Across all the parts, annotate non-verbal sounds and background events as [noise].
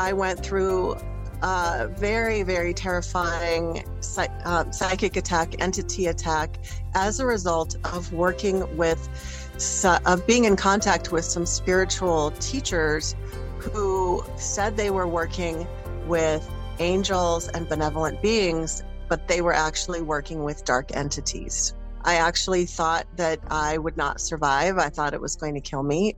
I went through a very, very terrifying uh, psychic attack, entity attack, as a result of working with, of being in contact with some spiritual teachers who said they were working with angels and benevolent beings, but they were actually working with dark entities. I actually thought that I would not survive. I thought it was going to kill me.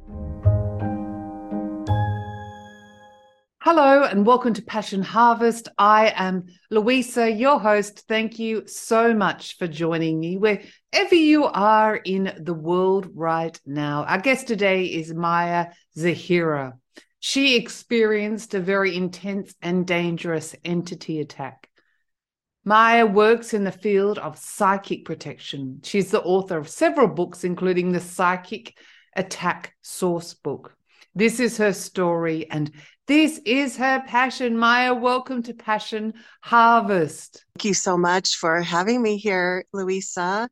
Hello and welcome to Passion Harvest. I am Luisa, your host. Thank you so much for joining me wherever you are in the world right now. Our guest today is Maya Zahira. She experienced a very intense and dangerous entity attack. Maya works in the field of psychic protection. She's the author of several books, including the Psychic Attack Sourcebook. This is her story, and this is her passion. Maya, welcome to Passion Harvest. Thank you so much for having me here, Luisa.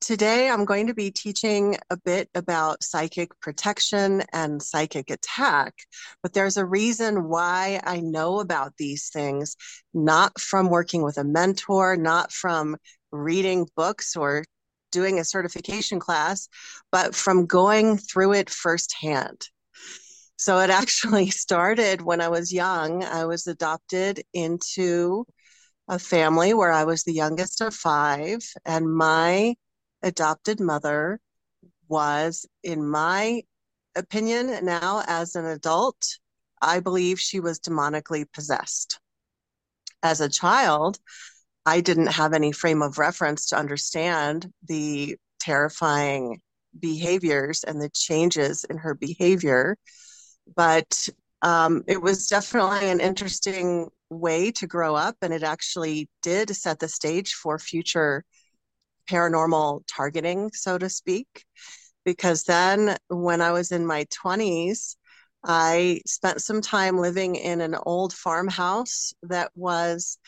Today, I'm going to be teaching a bit about psychic protection and psychic attack, but there's a reason why I know about these things, not from working with a mentor, not from reading books or doing a certification class, but from going through it firsthand. So it actually [laughs] started when I was young. I was adopted into a family where I was the youngest of five, and my adopted mother was, in my opinion, now as an adult, I believe she was demonically possessed. As a child, I didn't have any frame of reference to understand the terrifying behaviors and the changes in her behavior but um, it was definitely an interesting way to grow up, and it actually did set the stage for future paranormal targeting, so to speak. Because then, when I was in my 20s, I spent some time living in an old farmhouse that was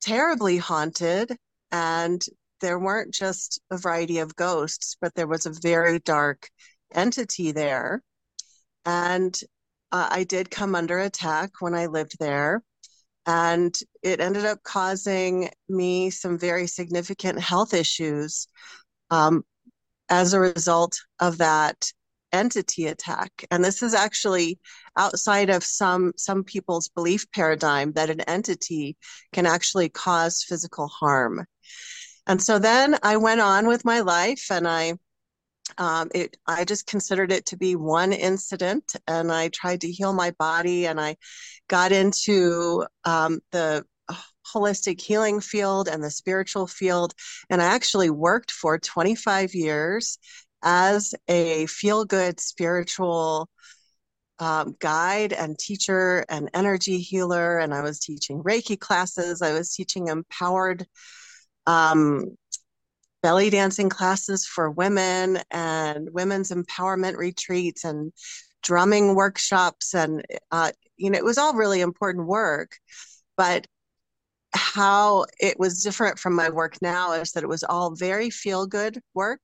terribly haunted, and there weren't just a variety of ghosts, but there was a very dark entity there. And uh, I did come under attack when I lived there. And it ended up causing me some very significant health issues um, as a result of that entity attack and this is actually outside of some some people's belief paradigm that an entity can actually cause physical harm and so then i went on with my life and i um, it, I just considered it to be one incident, and I tried to heal my body, and I got into um, the holistic healing field and the spiritual field, and I actually worked for 25 years as a feel-good spiritual um, guide and teacher and energy healer, and I was teaching Reiki classes. I was teaching empowered um, belly dancing classes for women and women's empowerment retreats and drumming workshops and uh, you know it was all really important work but how it was different from my work now is that it was all very feel good work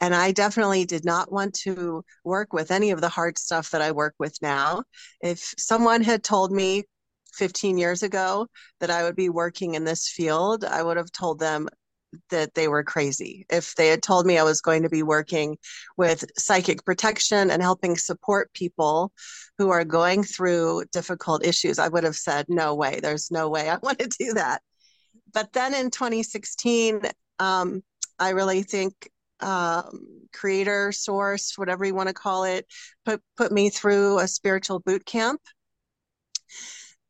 and i definitely did not want to work with any of the hard stuff that i work with now. If someone had told me 15 years ago that I would be working in this field, I would have told them that they were crazy. If they had told me I was going to be working with psychic protection and helping support people who are going through difficult issues, I would have said, no way, there's no way I [laughs] want to do that. But then in 2016, um, I really think um, creator source, whatever you want to call it, put, put me through a spiritual boot camp.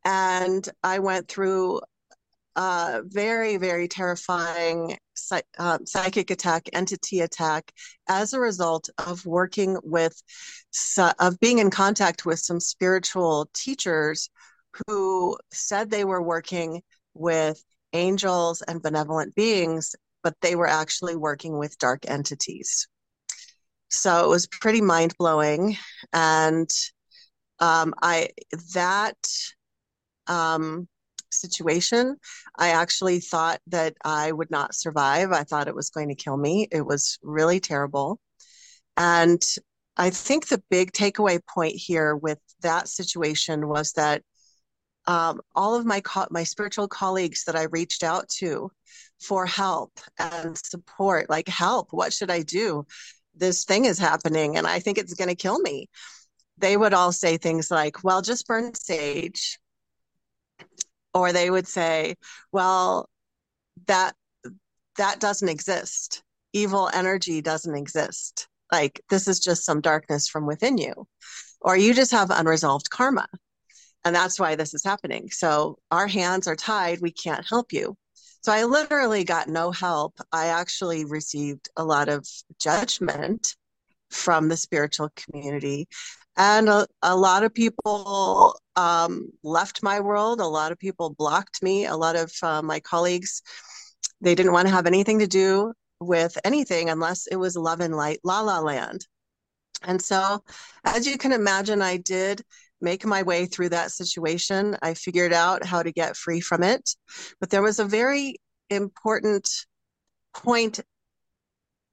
And I went through uh, very, very terrifying uh, psychic attack, entity attack, as a result of working with, of being in contact with some spiritual teachers who said they were working with angels and benevolent beings, but they were actually working with dark entities. So it was pretty mind blowing. And um, I, that, um, situation. I actually thought that I would not survive. I thought it was going to kill me. It was really terrible. And I think the big takeaway point here with that situation was that um, all of my co- my spiritual colleagues that I reached out to for help and support, like help, what should I do? This thing is happening and I think it's going to kill me. They would all say things like, well, just burn sage. Or they would say, well, that that doesn't exist. Evil energy doesn't exist. Like this is just some darkness from within you. Or you just have unresolved karma. And that's why this is happening. So our hands are tied. We can't help you. So I literally got no help. I actually received a lot of judgment from the spiritual community. And a, a lot of people um, left my world. A lot of people blocked me. A lot of uh, my colleagues, they didn't want to have anything to do with anything unless it was love and light, la la land. And so, as you can imagine, I did make my way through that situation. I figured out how to get free from it. But there was a very important point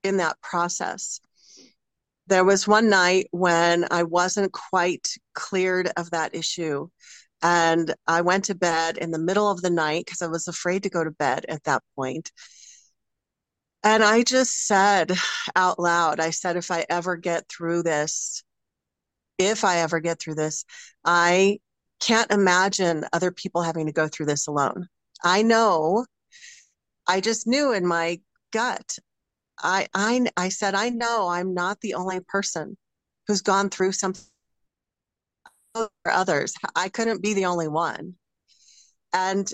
in that process. There was one night when I wasn't quite cleared of that issue. And I went to bed in the middle of the night because I was afraid to go to bed at that point. And I just said out loud, I said, if I ever get through this, if I ever get through this, I can't imagine other people having to go through this alone. I know, I just knew in my gut. I I I said I know I'm not the only person who's gone through something for others. I couldn't be the only one. And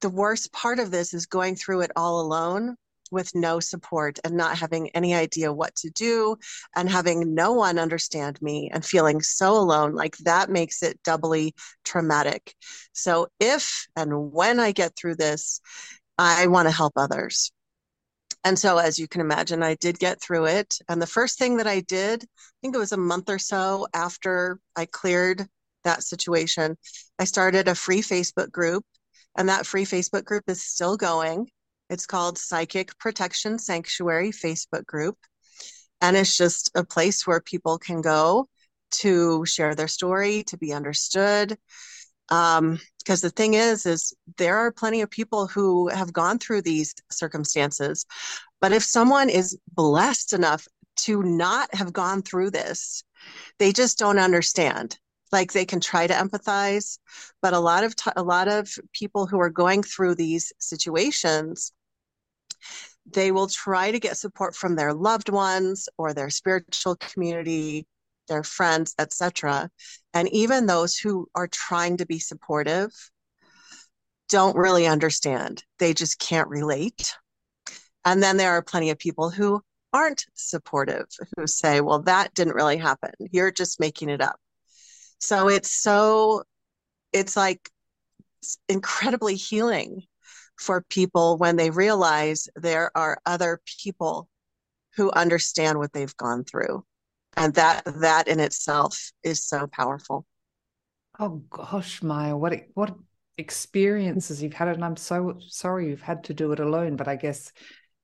the worst part of this is going through it all alone with no support and not having any idea what to do and having no one understand me and feeling so alone like that makes it doubly traumatic so if and when i get through this i want to help others and so as you can imagine i did get through it and the first thing that i did i think it was a month or so after i cleared that situation i started a free facebook group and that free facebook group is still going it's called Psychic Protection Sanctuary Facebook group. And it's just a place where people can go to share their story, to be understood. Um, because the thing is, is there are plenty of people who have gone through these circumstances. But if someone is blessed enough to not have gone through this, they just don't understand like they can try to empathize but a lot of t- a lot of people who are going through these situations they will try to get support from their loved ones or their spiritual community their friends etc and even those who are trying to be supportive don't really understand. They just can't relate. And then there are plenty of people who aren't supportive who say well that didn't really happen. You're just making it up. So it's so it's like it's incredibly healing for people when they realize there are other people who understand what they've gone through and that that in itself is so powerful. Oh gosh maya what what experiences you've had and i'm so sorry you've had to do it alone but i guess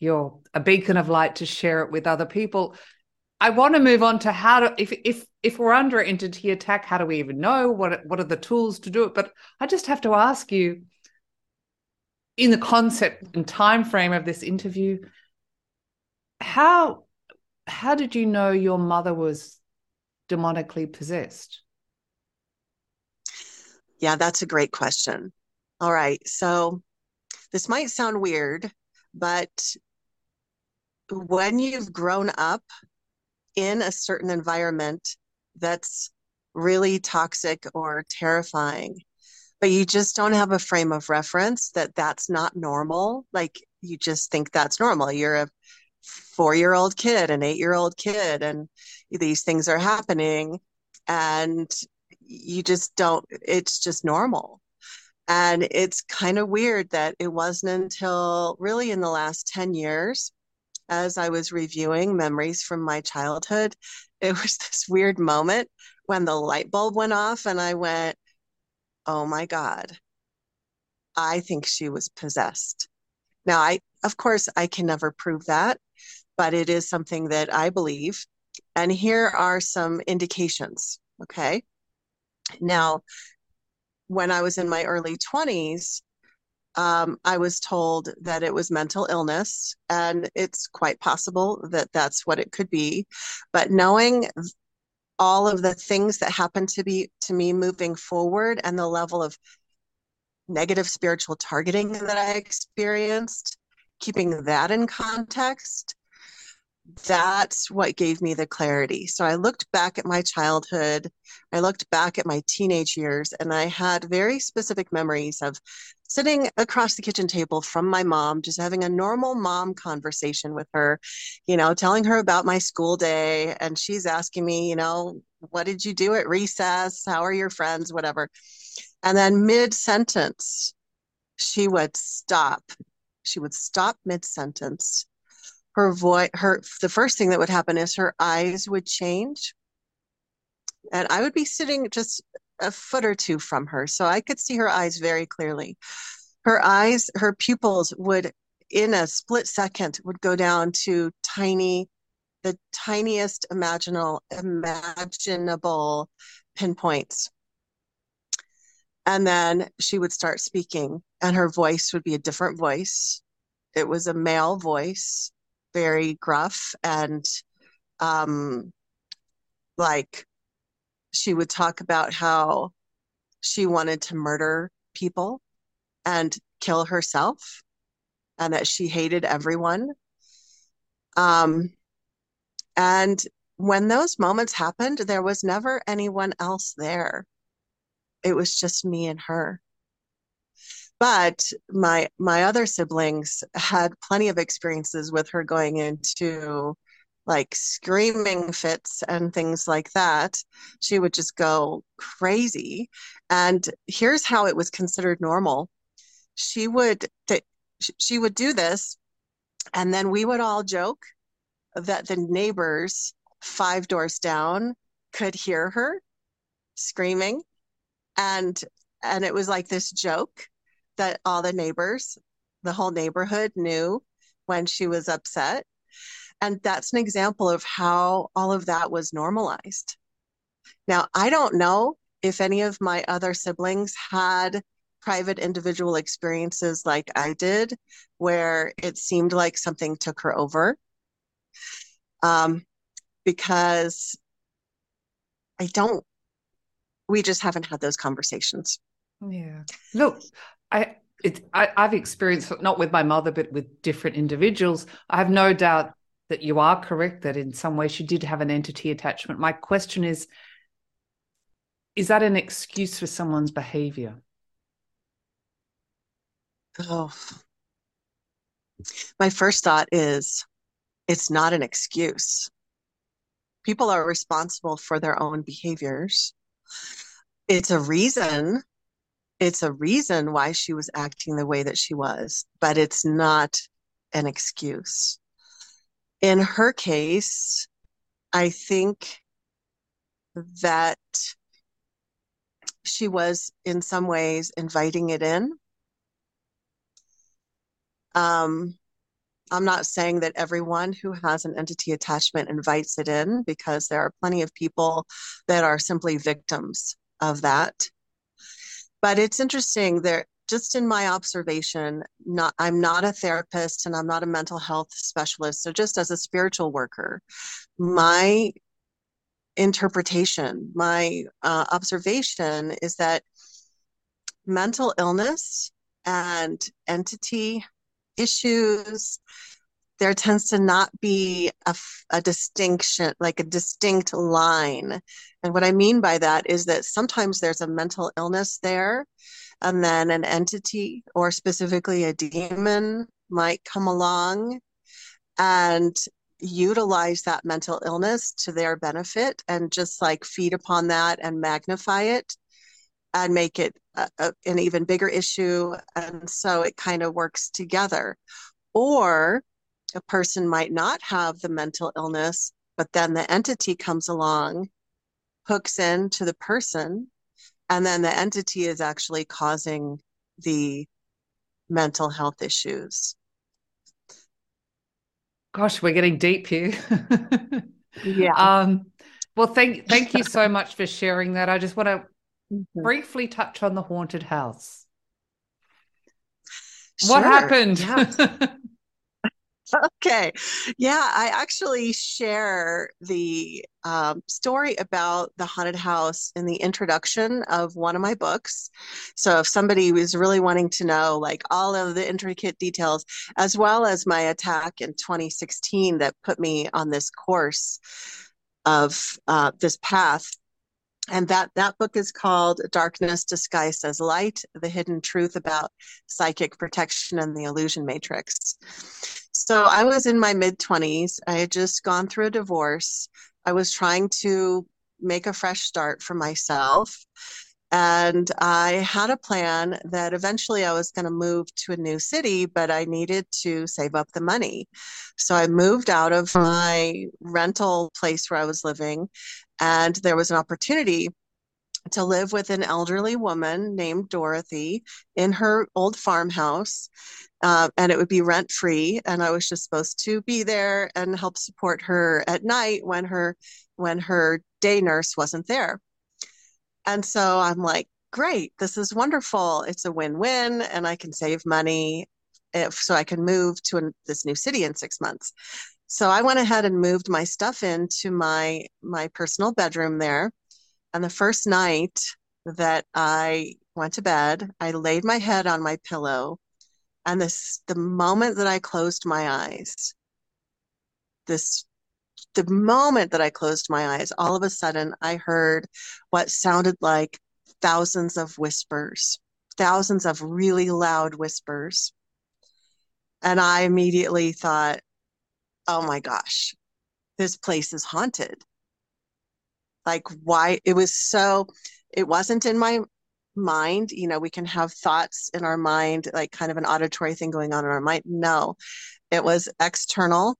you're a beacon of light to share it with other people. I want to move on to how to if if if we're under entity attack how do we even know? What what are the tools to do it? But i just have to ask you in the concept and time frame of this interview how how did you know your mother was demonically possessed yeah that's a great question all right so this might sound weird but when you've grown up in a certain environment that's really toxic or terrifying but you just don't have a frame of reference that that's not normal. Like you just think that's normal. You're a four year old kid, an eight year old kid, and these things are happening. And you just don't, it's just normal. And it's kind of weird that it wasn't until really in the last 10 years, as I was reviewing memories from my childhood, it was [laughs] this weird moment when the light bulb went off and I went, oh my God, I think she was possessed. Now, I, of course, I can never prove that, but it is something that I believe. And here are some indications. Okay. Now, when I was in my early 20s, um, I was told that it was mental illness, and it's quite possible that that's what it could be. But knowing all of the things that happened to be to me moving forward and the level of negative spiritual targeting that I experienced, keeping that in context, that's what gave me the clarity. So I looked back at my childhood, I looked back at my teenage years, and I had very specific memories of sitting across the kitchen table from my mom, just having a normal mom conversation with her, you know, telling her about my school day. And she's asking me, you know, what did you do at recess? How are your friends? Whatever. And then mid sentence, she would stop. She would stop mid sentence. Her voice, her, the first thing that would happen is her eyes would change. And I would be sitting just a foot or two from her. So I could see her eyes very clearly. Her eyes, her pupils would, in a split second, would go down to tiny, the tiniest imaginable, imaginable pinpoints. And then she would start speaking, and her voice would be a different voice. It was a male voice, very gruff and um, like she would talk about how she wanted to murder people and kill herself and that she hated everyone. Um, and when those moments happened, there was never anyone else there. It was just me and her. But my my other siblings had plenty of experiences with her going into like screaming fits and things like that. She would just go crazy. And here's how it was considered normal. She would th- she would do this and then we would all joke that the neighbors 5 doors down could hear her screaming and and it was like this joke that all the neighbors the whole neighborhood knew when she was upset and that's an example of how all of that was normalized. Now, I don't know if any of my other siblings had private individual experiences like I did, where it seemed like something took her over. Um, because I don't, we just haven't had those conversations. Yeah. Look, I, it, I, I've experienced not with my mother, but with different individuals. I have no doubt that you are correct that in some way she did have an entity attachment. My question is is that an excuse for someone's behavior? Oh. My first thought is it's not an excuse. People are responsible for their own behaviors. It's a reason. It's a reason why she was acting the way that she was, but it's not an excuse in her case, I think that she was in some ways inviting it in. Um, I'm not saying that everyone who has an entity attachment invites it in because there are plenty of people that are simply victims of that. But it's interesting there just in my observation, not I'm not a therapist and I'm not a mental health specialist. So just as a spiritual worker, my interpretation, my uh, observation is that mental illness and entity issues there tends to not be a, a, distinction, like a distinct line. And what I mean by that is that sometimes there's a mental illness there and then an entity or specifically a demon might come along and utilize that mental illness to their benefit and just like feed upon that and magnify it and make it a, a, an even bigger issue. And so it kind of works together. Or a person might not have the mental illness, but then the entity comes along, hooks into the person, and then the entity is actually causing the mental health issues gosh we're getting deep here [laughs] yeah um well thank thank you [laughs] so much for sharing that i just want to mm-hmm. briefly touch on the haunted house. Sure. What happened? Yeah. [laughs] okay. Yeah, I actually share the um, story about the haunted house in the introduction of one of my books. So if somebody was really wanting to know like all of the intricate details, as well as my attack in 2016 that put me on this course of uh, this path and that that book is called darkness disguised as light the hidden truth about psychic protection and the illusion matrix. So i was in my mid 20s i had just gone through a divorce. I was trying to make a fresh start for myself. And i had a plan that eventually i was going to move to a new city but i needed to save up the money. So i moved out of my rental place where i was living and there was an opportunity to live with an elderly woman named Dorothy in her old farmhouse. Uh, and it would be rent free. And I was just supposed to be there and help support her at night when her when her day nurse wasn't there. And so I'm like, great, this is wonderful. It's a win win, and I can save money if so I can move to an, this new city in six months. So I went ahead and moved my stuff into my my personal bedroom there. And the first night that I went to bed, I laid my head on my pillow. And this the moment that I closed my eyes, this the moment that I closed my eyes, all of a sudden I heard what sounded like thousands of whispers, thousands of really loud whispers. And I immediately thought, oh my gosh, this place is haunted. Like, why? It was so, it wasn't in my mind. You know, we can have thoughts in our mind, like kind of an auditory thing going on in our mind. No, it was external.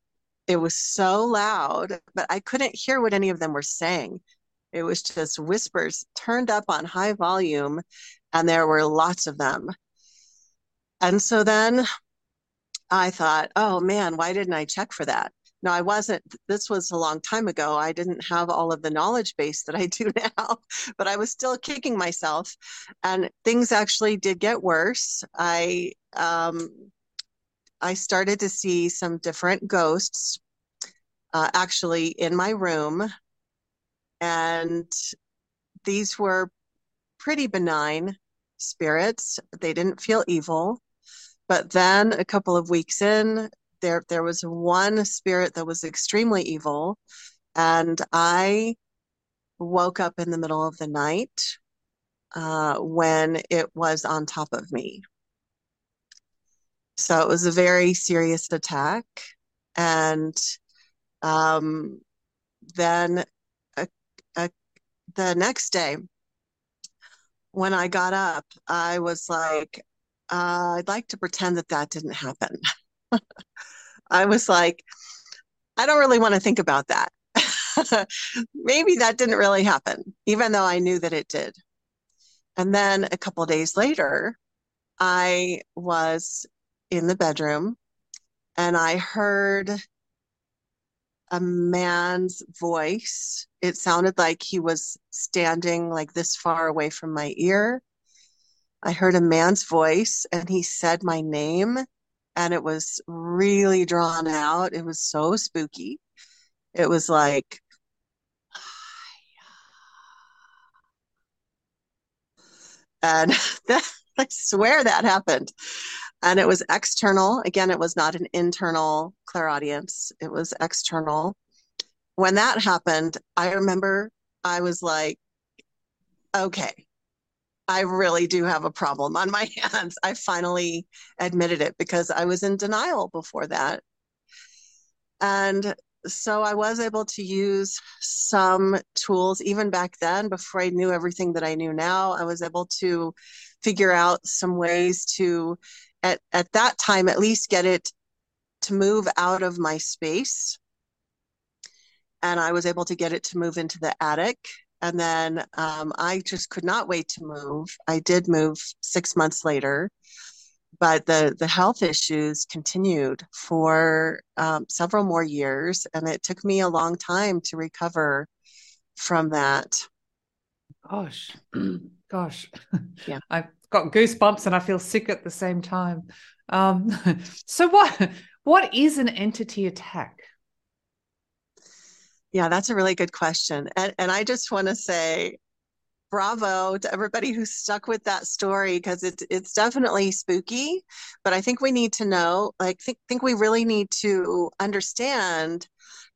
It was so loud, but I couldn't hear what any of them were saying. It was just whispers turned up on high volume, and there were lots of them. And so then I thought, oh man, why didn't I check for that? No, I wasn't. This was a long time ago. I didn't have all of the knowledge base that I do [laughs] now, but I was still kicking myself. And things actually did get worse. I, um, I started to see some different ghosts uh, actually in my room. And these were pretty benign spirits. They didn't feel evil. But then a couple of weeks in, there there was one spirit that was extremely evil, and I woke up in the middle of the night uh, when it was on top of me. So it was a very serious attack, and um, then uh, uh, the next day when I got up, I was like, uh, I'd like to pretend that that didn't happen. [laughs] I was like, I don't really want to think about that. [laughs] Maybe that didn't really happen, even though I knew that it did. And then a couple days later, I was in the bedroom and I heard a man's voice. It sounded like he was standing like this far away from my ear. I heard a man's voice and he said my name and it was really drawn out. It was so spooky. It was like, [sighs] and [laughs] that, I swear that happened. And it was external. Again, it was not an internal clairaudience, it was external. When that happened, I remember I was like, okay, I really do have a problem on my [laughs] hands. I finally admitted it because I was in denial before that. And so I was able to use some tools even back then before I knew everything that I knew now. I was able to figure out some ways to at, at that time at least get it to move out of my space. And I was able to get it to move into the attic and then um, I just could not wait to move. I did move six months later, but the the health issues continued for um, several more years, and it took me a long time to recover from that. Gosh. [clears throat] gosh, yeah, [laughs] I've got goosebumps and I feel sick at the same time. Um, [laughs] so what what is an entity attack? Yeah, that's a really good question. And and I just want to say bravo to everybody who stuck with that story because it's it's definitely spooky, but I think we need to know, like think think we really need to understand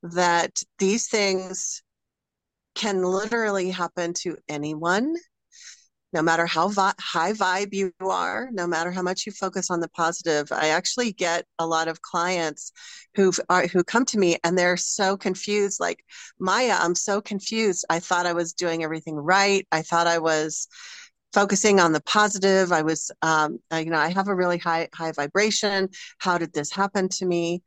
that these things can literally happen to anyone no matter how vi- high vibe you are, no matter how much you focus on the positive. I actually get a lot of clients who are who come to me and they're so confused. Like Maya, I'm so confused. I thought I was doing everything right. I thought I was focusing on the positive. I was, um, you know, I have a really high high vibration. How did this happen to me?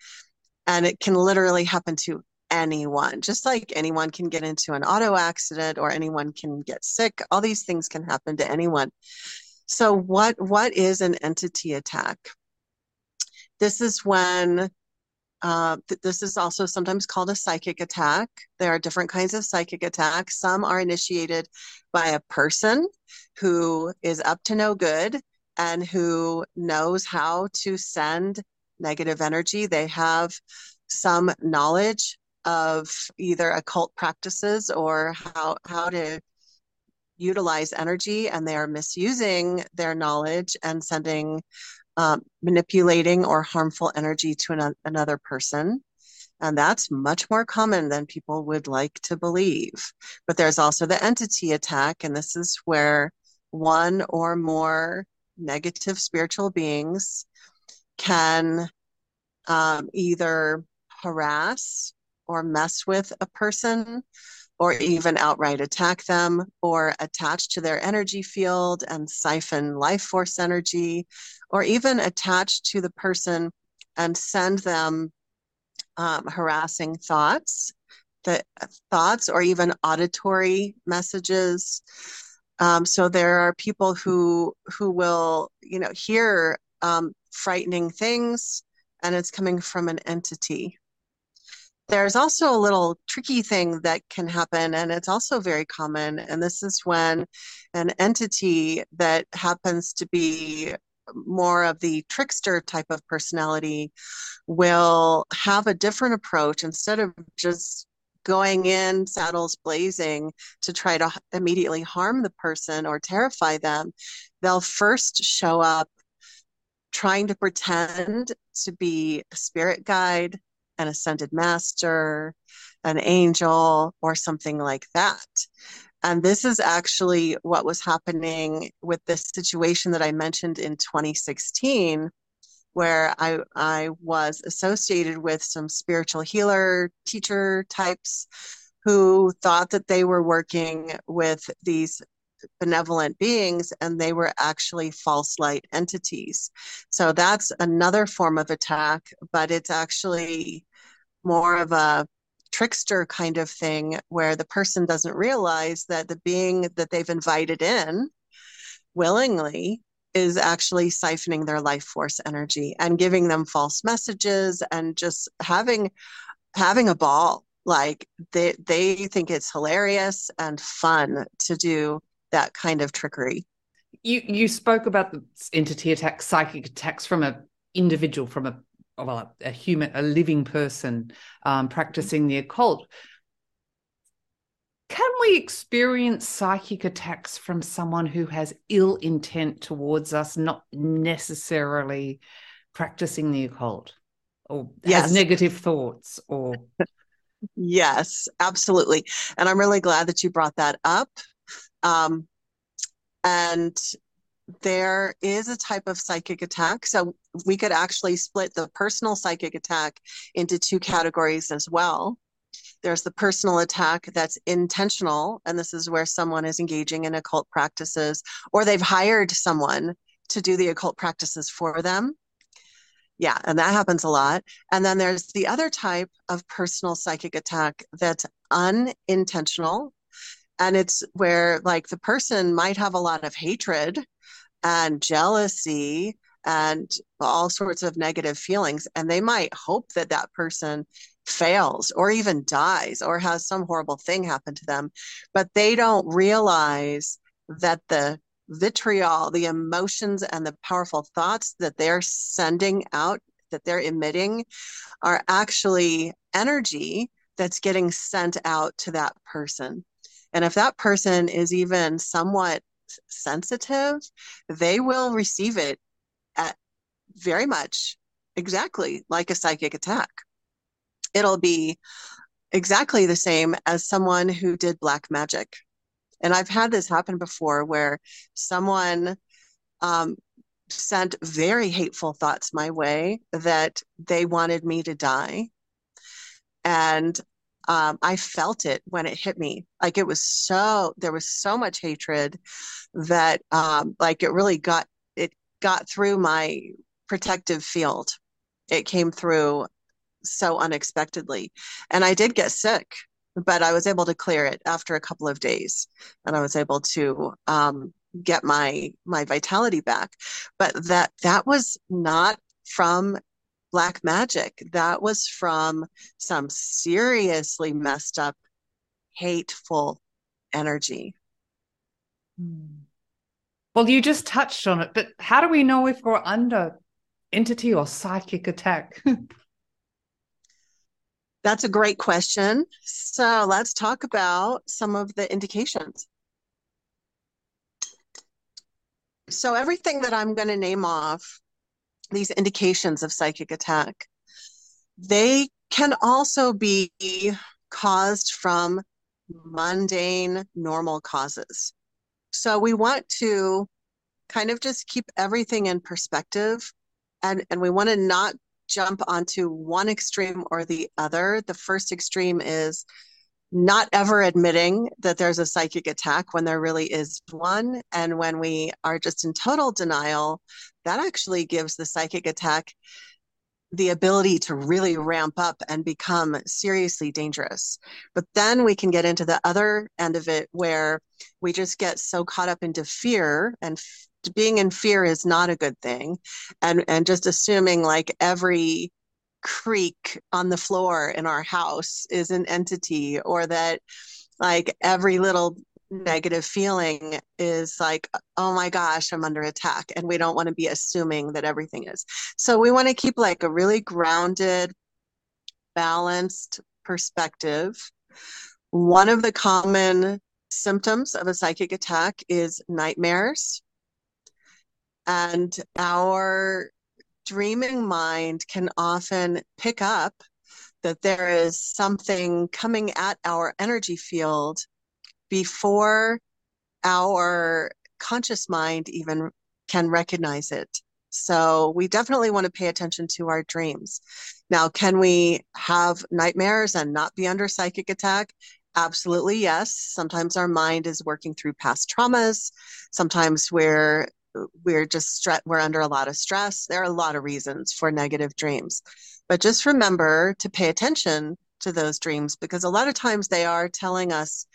And it can literally happen to anyone, just like anyone can get into an auto accident or anyone can get sick. All these things can happen to anyone. So what what is an entity attack? This is when uh, th- this is also sometimes called a psychic attack. There are different kinds of psychic attacks. Some are initiated by a person who is up to no good and who knows how to send negative energy. They have some knowledge of either occult practices or how how to utilize energy and they are misusing their knowledge and sending um, manipulating or harmful energy to an, another person. And that's much more common than people would like to believe. But there's also the entity attack and this is where one or more negative spiritual beings can um, either harass or mess with a person or even outright attack them or attach to their energy field and siphon life force energy or even attach to the person and send them um, harassing thoughts the thoughts or even auditory messages. Um, so there are people who who will you know hear um, frightening things and it's coming from an entity there's also a little tricky thing that can happen, and it's also very common. And this is when an entity that happens to be more of the trickster type of personality will have a different approach instead of just going in saddles blazing to try to immediately harm the person or terrify them. They'll first show up trying to pretend to be a spirit guide an ascended master, an angel, or something like that. And this is actually what was happening with this situation that I mentioned in 2016, where I, I was associated with some spiritual healer teacher types who thought that they were working with these benevolent beings and they were actually false light entities. So that's another form of attack, but it's actually more of a trickster kind of thing where the person doesn't realize that the being that they've invited in willingly is actually siphoning their life force energy and giving them false messages and just having having a ball like they they think it's hilarious and fun to do that kind of trickery. You you spoke about the entity attacks, psychic attacks from a individual, from a well, a human, a living person um, practicing the occult. Can we experience psychic attacks from someone who has ill intent towards us, not necessarily practicing the occult or yes. has negative thoughts or [laughs] yes absolutely and i'm really glad that you brought that up um, and there is a type of psychic attack. So we could actually split the personal psychic attack into two categories as well. There's the personal attack that's intentional, and this is where someone is engaging in occult practices or they've hired someone to do the occult practices for them. Yeah, and that happens a lot. And then there's the other type of personal psychic attack that's unintentional and it's where like the person might have a lot of hatred and jealousy and all sorts of negative feelings and they might hope that that person fails or even dies or has some horrible thing happen to them but they don't realize that the vitriol, the emotions and the powerful thoughts that they're sending out, that they're emitting, are actually energy that's getting sent out to that person. And if that person is even somewhat sensitive, they will receive it at very much exactly like a psychic attack. It'll be exactly the same as someone who did black magic. And I've had this happen before where someone um, sent very hateful thoughts my way that they wanted me to die. And um, I felt it when it hit me. Like it was so, there was so much hatred that, um, like, it really got, it got through my protective field. It came through so unexpectedly. And I did get sick, but I was able to clear it after a couple of days. And I was able to, um, get my my vitality back but that that was not from black magic. That was from some seriously messed up, hateful energy. Hmm. Well, you just touched on it, but how do we know if we're under entity or psychic attack? [laughs] That's a great question. So let's talk about some of the indications. So, everything that I'm going to name off these indications of psychic attack. They can also be caused from mundane, normal causes. So we want to kind of just keep everything in perspective and, and we want to not jump onto one extreme or the other. The first extreme is not ever admitting that there's a psychic attack when there really is one. And when we are just in total denial, that actually gives the psychic attack the ability to really ramp up and become seriously dangerous. But then we can get into the other end of it where we just get so caught up into fear and being in fear is not a good thing and and just assuming like every creak on the floor in our house is an entity or that like every little negative feeling is like oh my gosh i'm under attack and we don't want to be assuming that everything is. So we want to keep like a really grounded balanced perspective. One of the common symptoms of a psychic attack is nightmares. And our dreaming mind can often pick up that there is something coming at our energy field before our conscious mind even can recognize it. So we definitely want to pay attention to our dreams. Now, can we have nightmares and not be under psychic attack? Absolutely, yes. Sometimes our mind is working through past traumas. Sometimes we're we're just stre- we're under a lot of stress. There are a lot of reasons for negative dreams. But just remember to pay attention to those dreams because a lot of times they are telling us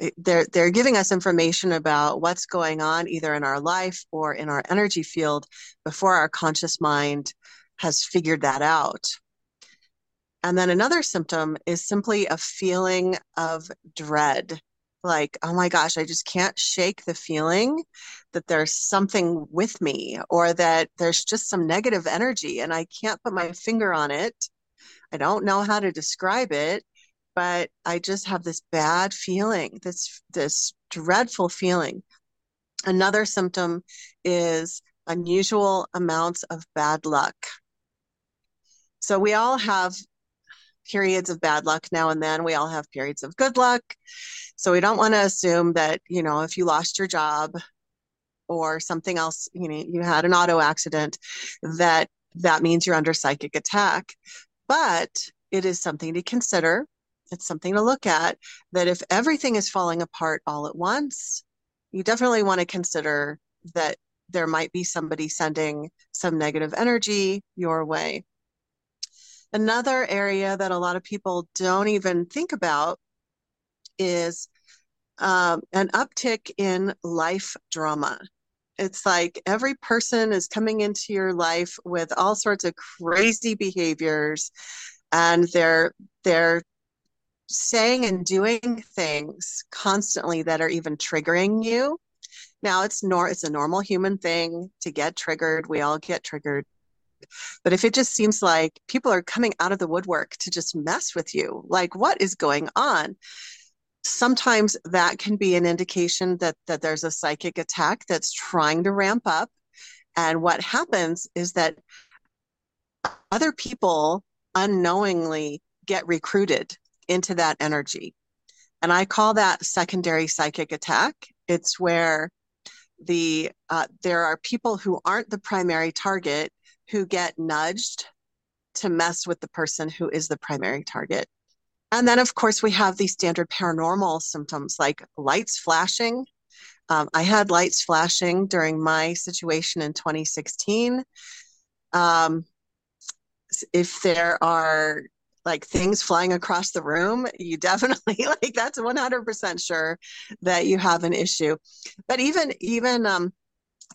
eh, they're they're giving us information about what's going on either in our life or in our energy field before our conscious mind has figured that out. And then another symptom is simply a feeling of dread like, oh my gosh, I just can't shake the feeling that there's something with me or that there's just some negative energy and I can't put my finger on it. I don't know how to describe it, but I just have this bad feeling, this this dreadful feeling. Another symptom is unusual amounts of bad luck. So we all have periods of bad luck now and then. We all have periods of good luck. So we don't want to assume that, you know, if you lost your job or something else, you know, you had an auto accident, that that means you're under psychic attack. But it is something to consider. It's something to look at that if everything is falling apart all at once, you definitely want to consider that there might be somebody sending some negative energy your way. Another area that a lot of people don't even think about is um, an uptick in life drama. It's like every person is coming into your life with all sorts of crazy behaviors, and they're they're saying and doing things constantly that are even triggering you. Now it's nor it's a normal human thing to get triggered. We all get triggered. But if it just seems like people are coming out of the woodwork to just mess with you, like what is going on? Sometimes that can be an indication that that there's a psychic attack that's trying to ramp up. And what happens is that other people unknowingly get recruited into that energy. And I call that secondary psychic attack. It's where the uh, there are people who aren't the primary target who get nudged to mess with the person who is the primary target. And then, of course, we have these standard paranormal symptoms like lights flashing. Um, I had lights flashing during my situation in 2016. Um, if there are like things flying across the room, you [laughs] definitely like that's 100% sure that you have an issue. But even even um,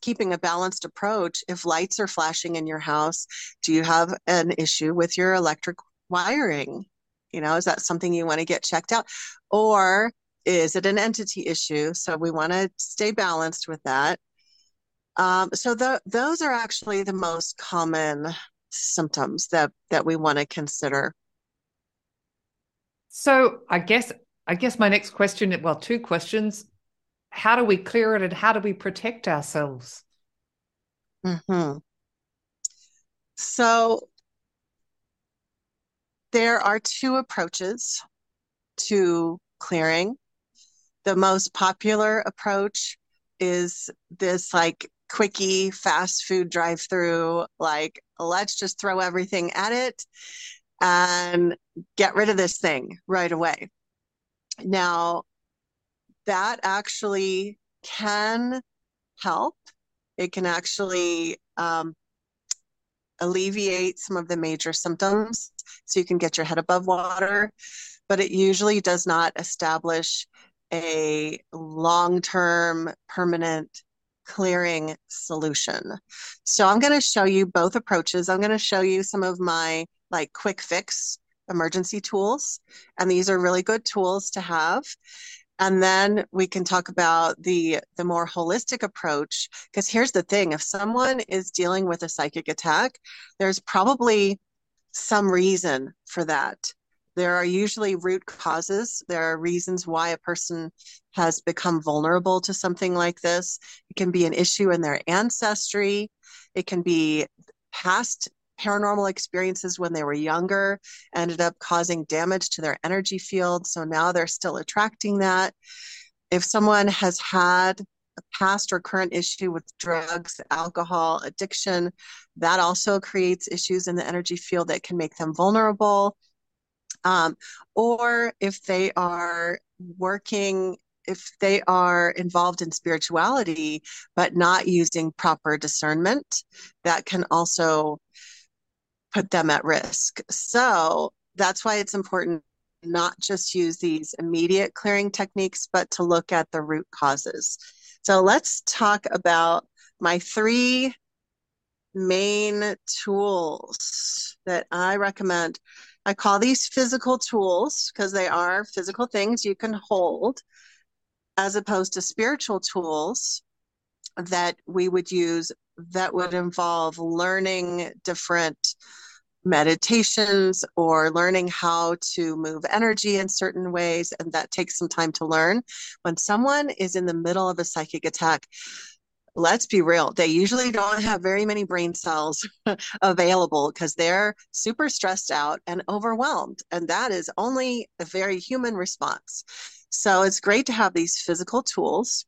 keeping a balanced approach, if lights are flashing in your house, do you have an issue with your electric wiring? You know, is that something you want to get checked out, or is it an entity issue? So we want to stay balanced with that. Um, so the, those are actually the most common symptoms that that we want to consider. So I guess I guess my next question, well, two questions. How do we clear it and how do we protect ourselves? Mm-hmm. So there are two approaches to clearing. The most popular approach is this like quickie fast food drive through like let's just throw everything at it and get rid of this thing right away now that actually can help it can actually um, alleviate some of the major symptoms so you can get your head above water but it usually does not establish a long-term permanent clearing solution. So I'm going to show you both approaches. I'm going to show you some of my like quick fix emergency tools. And these are really good tools to have. And then we can talk about the the more holistic approach because here's the thing if someone is dealing with a psychic attack there's probably some reason for that there are usually root causes. There are reasons why a person has become vulnerable to something like this. It can be an issue in their ancestry. It can be past paranormal experiences when they were younger ended up causing damage to their energy field. So now they're still attracting that. If someone has had a past or current issue with drugs, alcohol, addiction, that also creates issues in the energy field that can make them vulnerable um, or if they are working if they are involved in spirituality but not using proper discernment that can also put them at risk. So that's why it's important not just use these immediate clearing techniques but to look at the root causes. So let's talk about my three main tools that i recommend. I call these physical tools because they are physical things you can hold, as opposed to spiritual tools that we would use that would involve learning different meditations or learning how to move energy in certain ways. And that takes some time to learn. When someone is in the middle of a psychic attack, let's be real, they usually don't have very many brain cells [laughs] available because they're super stressed out and overwhelmed. And that is only a very human response. So it's great to have these physical tools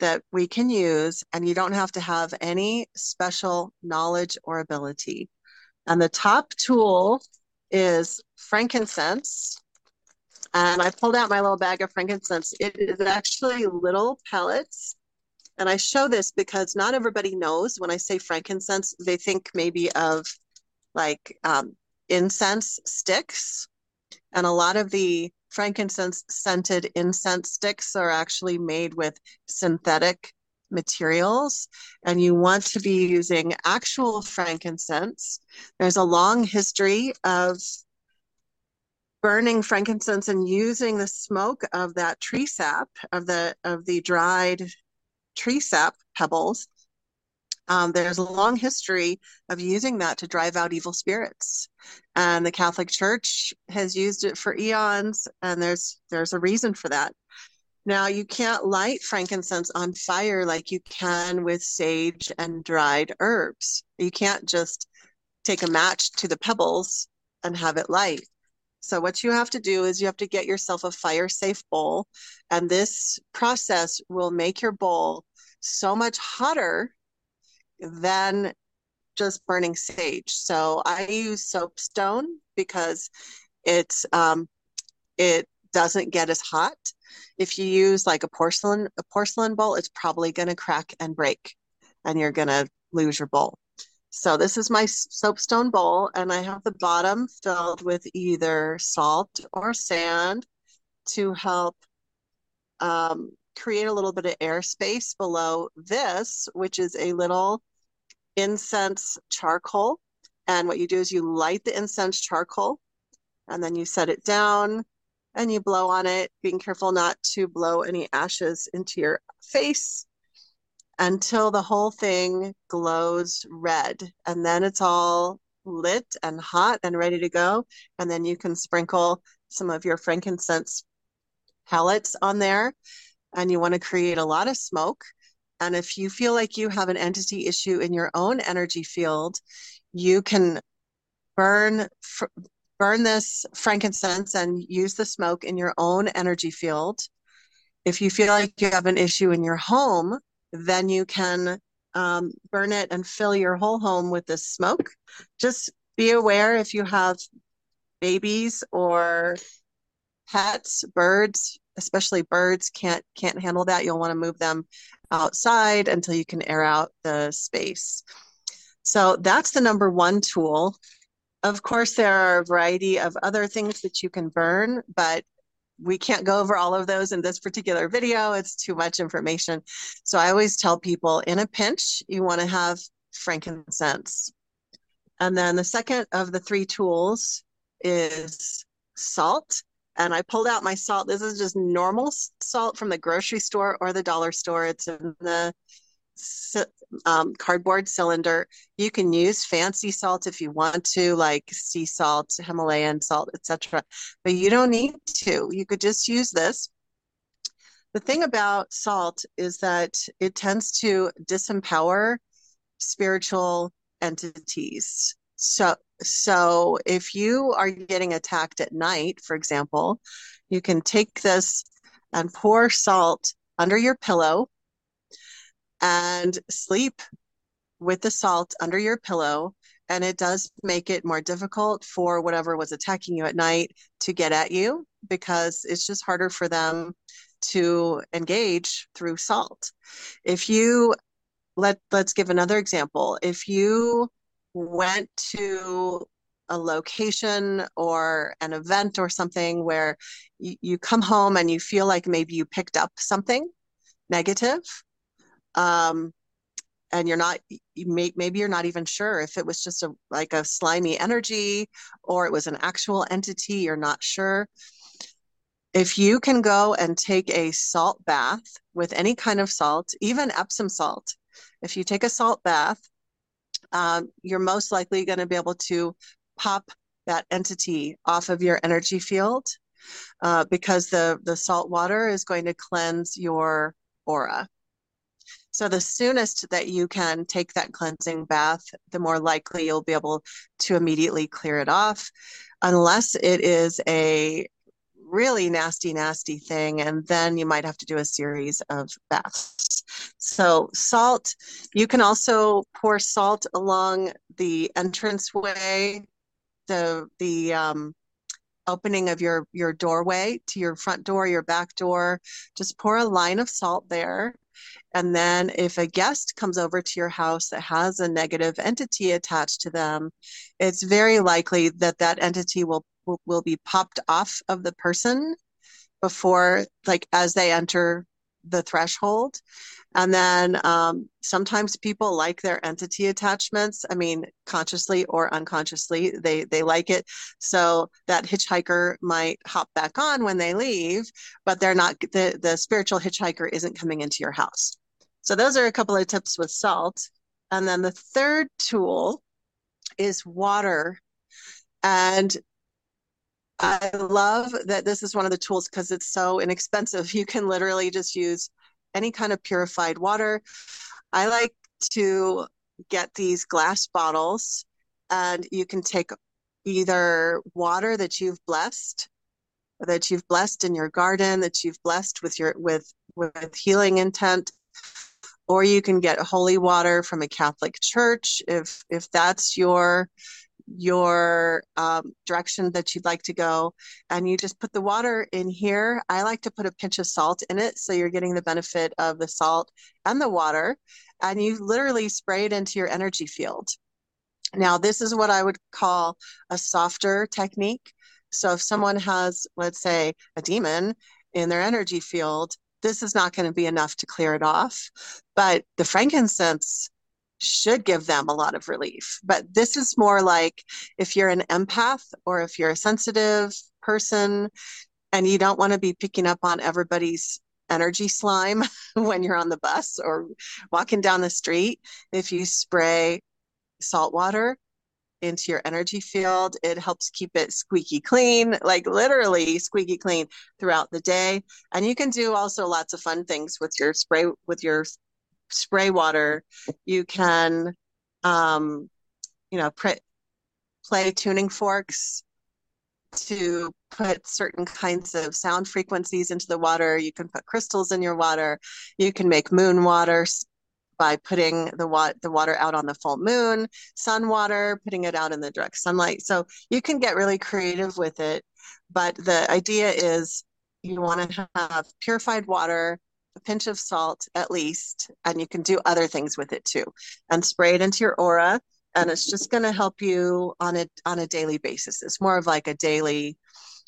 that we can use, and you don't have to have any special knowledge or ability. And the top tool is frankincense. And I pulled out my little bag of frankincense. It is actually little pellets and I show this because not everybody knows when I say frankincense, they think maybe of like um, incense sticks. And a lot of the frankincense scented incense sticks are actually made with synthetic materials and you want to be using actual frankincense. There's a long history of burning frankincense and using the smoke of that tree sap of the of the dried tree sap pebbles, um, there's a long history of using that to drive out evil spirits, and the Catholic Church has used it for eons, and there's there's a reason for that. Now you can't light frankincense on fire like you can with sage and dried herbs. You can't just take a match to the pebbles and have it light. So what you have to do is you have to get yourself a fire safe bowl and this process will make your bowl so much hotter than just burning sage. So I use soapstone because it's um, it doesn't get as hot. If you use like a porcelain a porcelain bowl, it's probably going to crack and break, and you're going to lose your bowl. So this is my soapstone bowl, and I have the bottom filled with either salt or sand to help um, create a little bit of airspace below this, which is a little incense charcoal. And what you do is you light the incense charcoal and then you set it down and you blow on it, being careful not to blow any ashes into your face until the whole thing glows red. And then it's all lit and hot and ready to go. And then you can sprinkle some of your frankincense pellets on there. And you want to create a lot of smoke. And if you feel like you have an entity issue in your own energy field, you can burn burn this frankincense and use the smoke in your own energy field. If you feel like you have an issue in your home, then you can um, burn it and fill your whole home with this smoke. Just be aware if you have babies or pets, birds, especially birds can't can't handle that. You'll want to move them outside until you can air out the space. So that's the number one tool. Of course, there are a variety of other things that you can burn, but we can't go over all of those in this particular video. It's too much information. So I always tell people in a pinch, you want to have frankincense. And then the second of the three tools is salt and I pulled out my salt. This is just normal salt from the grocery store or the dollar store. It's in the um, cardboard cylinder. You can use fancy salt if you want to, like sea salt, Himalayan salt, etc. But you don't need to. You could just use this. The thing about salt is that it tends to disempower spiritual entities. So so if you are getting attacked at night, for example, you can take this and pour salt under your pillow and sleep with the salt under your pillow. And it does make it more difficult for whatever was attacking you at night to get at you because it's just harder for them to engage through salt. If you let let's give another example. If you went to a location or an event or something where you, you come home and you feel like maybe you picked up something negative um, and you're not maybe you're not even sure if it was just a like a slimy energy or it was an actual entity you're not sure if you can go and take a salt bath with any kind of salt even epsom salt if you take a salt bath um, you're most likely going to be able to pop that entity off of your energy field uh, because the, the salt water is going to cleanse your aura. So the soonest that you can take that cleansing bath, the more likely you'll be able to immediately clear it off, unless it is a really nasty, nasty thing. And then you might have to do a series of baths. So, salt, you can also pour salt along the entranceway, the, the, um, opening of your your doorway to your front door your back door just pour a line of salt there and then if a guest comes over to your house that has a negative entity attached to them it's very likely that that entity will will, be popped off of the person before like as they enter the threshold and then um, sometimes people like their entity attachments i mean consciously or unconsciously they they like it so that hitchhiker might hop back on when they leave but they're not the the spiritual hitchhiker isn't coming into your house So those are a couple of tips with salt. And then the third tool is water. And I love that this is one of the tools because it's so inexpensive. [laughs] You can literally just use any kind of purified water. I like to get these glass bottles and you can take either water that you've blessed that you've blessed in your garden that you've blessed with your with with healing intent or you can get holy water from a catholic church if if that's your your um, direction that you'd like to go and you just put the water in here. I like to put a pinch of salt in it so you're getting the benefit of the salt and the water and you literally spray it into your energy field. Now this is what i would call a softer technique. So if someone has let's say a demon in their energy field this is not going to be enough to clear it off but the frankincense should give them a lot of relief. But this is more like if you're an empath or if you're a sensitive person and you don't want to be picking up on everybody's energy slime [laughs] when you're on the bus or walking down the street, if you spray salt water into your energy field, it helps keep it squeaky clean, like literally squeaky clean throughout the day. And you can do also lots of fun things with your spray with your spray water, you can, um, you know, play tuning forks to put certain kinds of sound frequencies into the water. You can put crystals in your water. You can make moon water by putting the, wa- the water out on the full moon, sun water, putting it out in the direct sunlight. So you can get really creative with it. But the idea is you want to have purified water a pinch of salt at least, and you can do other things with it too, and spray it into your aura. And it's just going to help you on a on a daily basis. It's more of like a daily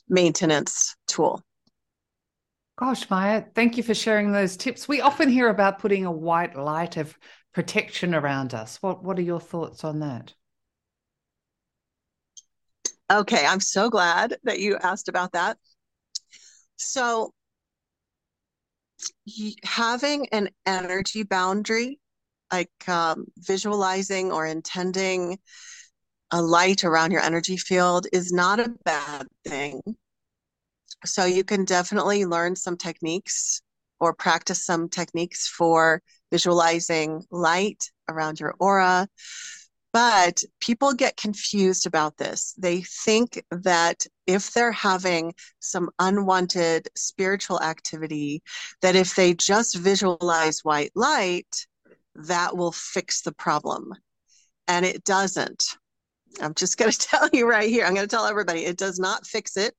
maintenance tool. Gosh, Maya, thank you for sharing those tips. We often hear about putting a white light of protection around us. What what are your thoughts on that? Okay, I'm so glad that you asked about that. So, having an energy boundary, like um, visualizing or intending a light around your energy field, is not a bad thing. So you can definitely learn some techniques or practice some techniques for visualizing light around your aura. But people get confused about this. They think that if they're having some unwanted spiritual activity, that if they just visualize white light, that will fix the problem. And it doesn't. I'm just going [laughs] to tell you right here. I'm going to tell everybody it does not fix it.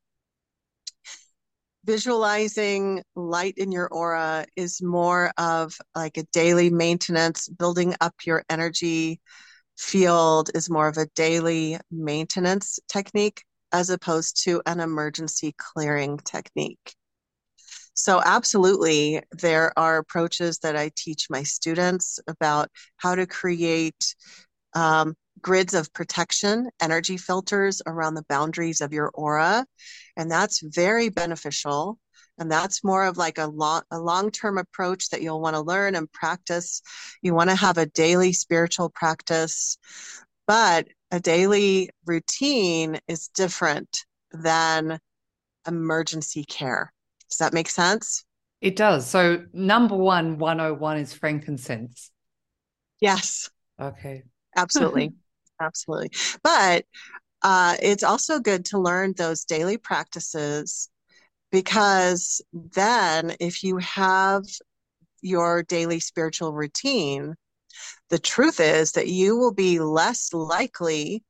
Visualizing light in your aura is more of like a daily maintenance, building up your energy field is more of a daily maintenance technique as opposed to an emergency clearing technique. So, absolutely, there are approaches that I teach my students about how to create um, grids of protection, energy filters around the boundaries of your aura. And that's very beneficial and that's more of like a long a long-term approach that you'll want to learn and practice. You want to have a daily spiritual practice. But a daily routine is different than emergency care. Does that make sense? It does. So number one 101 is frankincense. Yes. Okay. Absolutely. [laughs] Absolutely. But uh, it's also good to learn those daily practices because then if you have your daily spiritual routine, the truth is that you will be less likely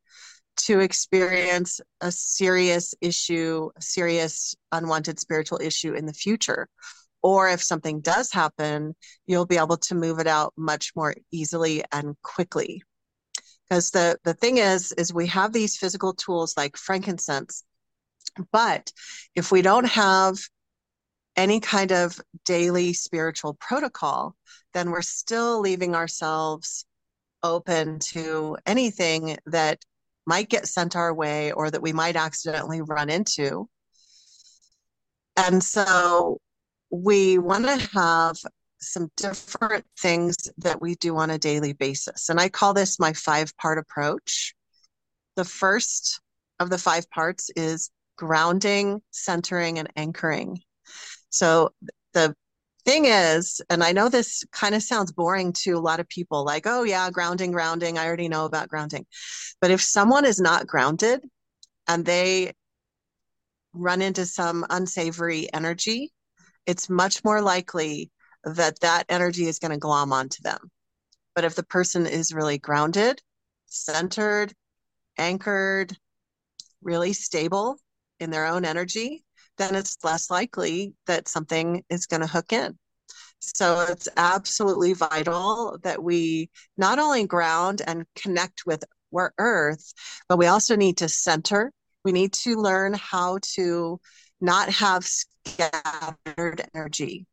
to experience a serious issue, a serious unwanted spiritual issue in the future. Or if something does happen, you'll be able to move it out much more easily and quickly. Because the, the thing is, is we have these physical tools like frankincense but if we don't have any kind of daily spiritual protocol, then we're still leaving ourselves open to anything that might get sent our way or that we might accidentally run into. And so we want to have some different things that we do on a daily basis. And I call this my five part approach. The first of the five parts is grounding, centering, and anchoring. So the thing is, and I know this kind of sounds boring to a lot of people like, oh, yeah, grounding, grounding. I already know about grounding. But if someone is not grounded and they run into some unsavory energy, it's much more likely that that energy is going to glom onto them. But if the person is really grounded, centered, anchored, really stable in their own energy, then it's less likely that something is going to hook in. So it's absolutely vital that we not only ground and connect with our earth, but we also need to center. We need to learn how to not have scattered energy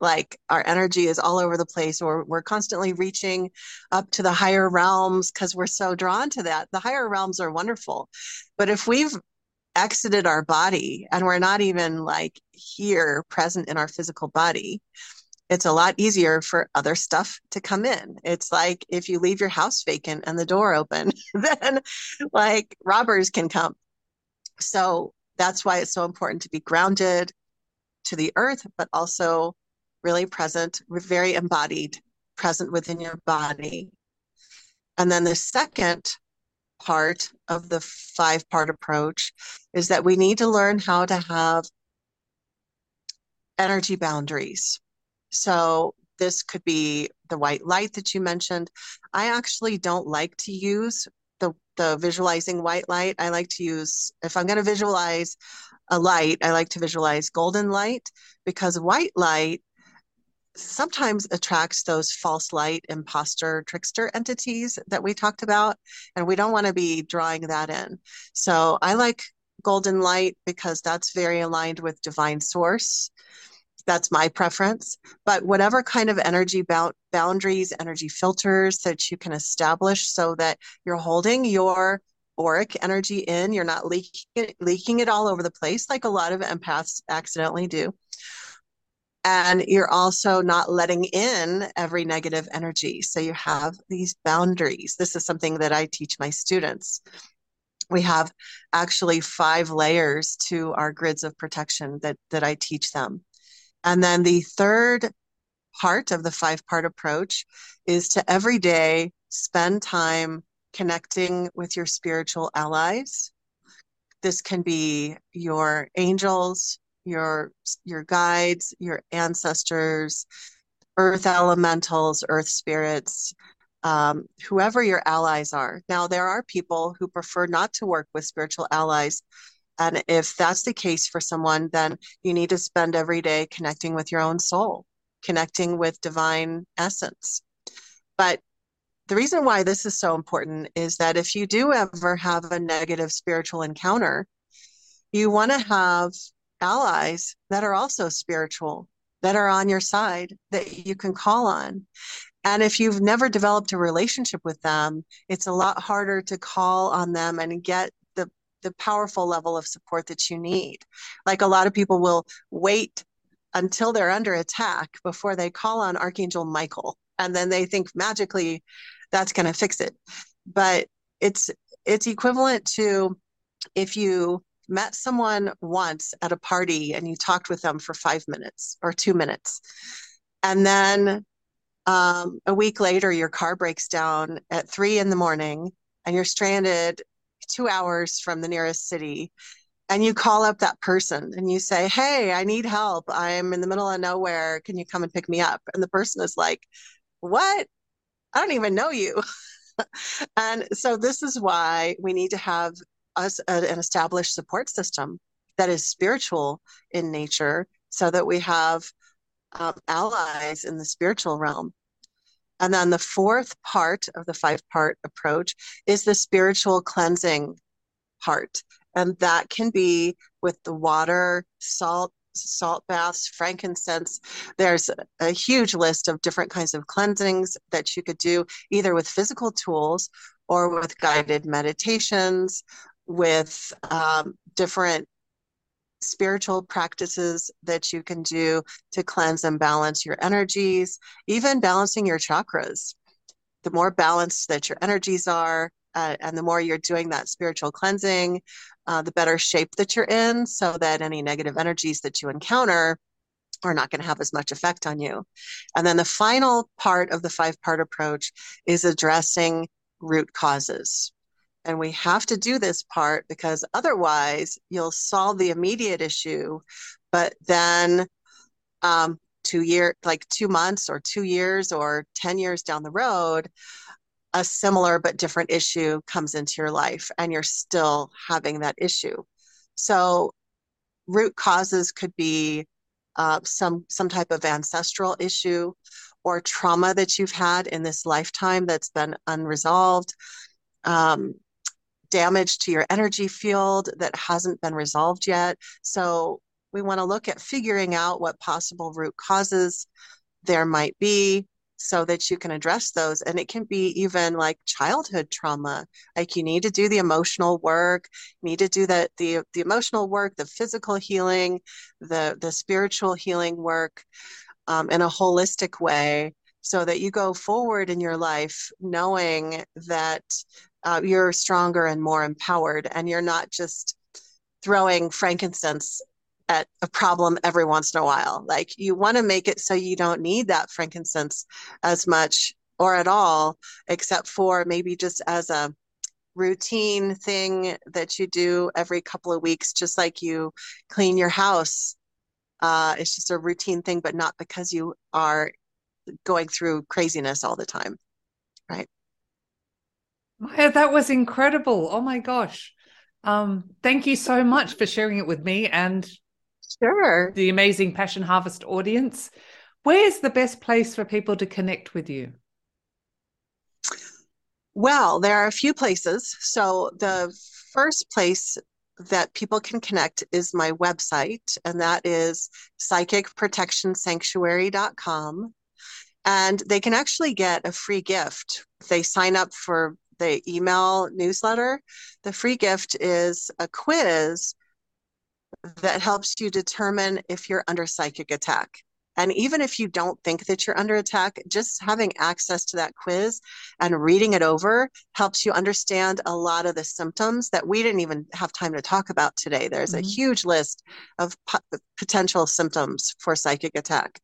like our energy is all over the place or we're constantly reaching up to the higher realms because we're so drawn to that the higher realms are wonderful but if we've exited our body and we're not even like here present in our physical body it's a lot easier for other stuff to come in it's like if you leave your house vacant and the door open [laughs] then like robbers can come so that's why it's so important to be grounded to the earth but also really present, very embodied, present within your body. And then the second part of the five part approach is that we need to learn how to have energy boundaries. So this could be the white light that you mentioned. I actually don't like to use the, the visualizing white light. I like to use, if I'm going to visualize a light, I like to visualize golden light because white light sometimes attracts those false light imposter trickster entities that we talked about and we don't want to be drawing that in. So i like golden light because that's very aligned with divine source. That's my preference. But whatever kind of energy boundaries energy filters that you can establish so that you're holding your auric energy in you're not leaking it, leaking it all over the place like a lot of empaths accidentally do and you're also not letting in every negative energy. So you have these boundaries. This is something that I teach my students. We have actually five layers to our grids of protection that, that I teach them. And then the third part of the five part approach is to every day spend time connecting with your spiritual allies. This can be your angels, your your guides, your ancestors, earth elementals, earth spirits, um, whoever your allies are. Now, there are people who prefer not to work with spiritual allies. And if that's the case for someone, then you need to spend every day connecting with your own soul, connecting with divine essence. But the reason why this is so important is that if you do ever have a negative spiritual encounter, you want to have allies that are also spiritual, that are on your side, that you can call on. And if you've never developed a relationship with them, it's a lot harder to call on them and get the, the powerful level of support that you need. Like a lot of people will wait until they're under attack before they call on Archangel Michael. And then they think magically that's going to fix it. But it's it's equivalent to if you met someone once at a party and you talked with them for five minutes or two minutes. And then um, a week later, your car breaks down at three in the morning and you're stranded two hours from the nearest city. And you call up that person and you say, Hey, I need help. I'm in the middle of nowhere. Can you come and pick me up? And the person is like, What? I don't even know you. [laughs] and so this is why we need to have us a, an established support system that is spiritual in nature so that we have um, allies in the spiritual realm. And then the fourth part of the five part approach is the spiritual cleansing part. And that can be with the water, salt, salt baths, frankincense. There's a huge list of different kinds of cleansings that you could do either with physical tools or with guided meditations with um, different spiritual practices that you can do to cleanse and balance your energies, even balancing your chakras. The more balanced that your energies are, uh, and the more you're doing that spiritual cleansing, uh, the better shape that you're in, so that any negative energies that you encounter are not going to have as much effect on you. And then the final part of the five part approach is addressing root causes. And we have to do this part because otherwise you'll solve the immediate issue, but then um, two year, like two months or two years or 10 years down the road, a similar but different issue comes into your life and you're still having that issue. So root causes could be uh, some some type of ancestral issue or trauma that you've had in this lifetime that's been unresolved, um, damage to your energy field that hasn't been resolved yet. So we want to look at figuring out what possible root causes there might be so that you can address those and it can be even like childhood trauma like you need to do the emotional work you need to do the the, the emotional work the physical healing the the spiritual healing work um, in a holistic way so that you go forward in your life knowing that uh, you're stronger and more empowered and you're not just throwing frankincense at a problem every once in a while. Like you want to make it so you don't need that frankincense as much or at all, except for maybe just as a routine thing that you do every couple of weeks, just like you clean your house. Uh, it's just a routine thing, but not because you are going through craziness all the time. Right. [laughs] Maya, that was incredible. Oh my gosh. Um, thank you so much for sharing it with me and Sure. The amazing Passion Harvest audience. Where's the best place for people to connect with you? Well, there are a few places. So the first place that people can connect is my website, and that is psychicprotectionsanctuary.com. And they can actually get a free gift. If they sign up for the email newsletter, the free gift is a quiz that helps you determine if you're under psychic attack. And even if you don't think that you're under attack, just having access to that quiz and reading it over helps you understand a lot of the symptoms that we didn't even have time to talk about today. There's mm-hmm. a huge list of po- potential symptoms for psychic attack.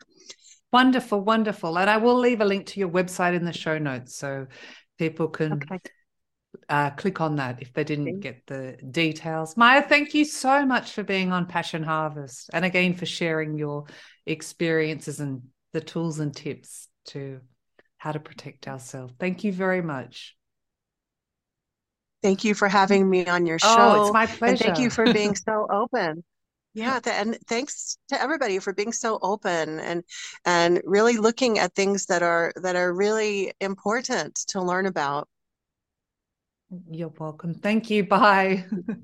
Wonderful, wonderful. And I will leave a link to your website in the show notes so people can okay uh, click on that if they didn't get the details. Maya, thank you so much for being on Passion Harvest and again for sharing your experiences and the tools and tips to how to protect ourselves. Thank you very much. Thank you for having me on your show. Oh, it's my pleasure. And thank you for being [laughs] so open. Yeah, and thanks to everybody for being so open and and really looking at things that are that are really important to learn about. You're welcome. Thank you. Bye. [laughs]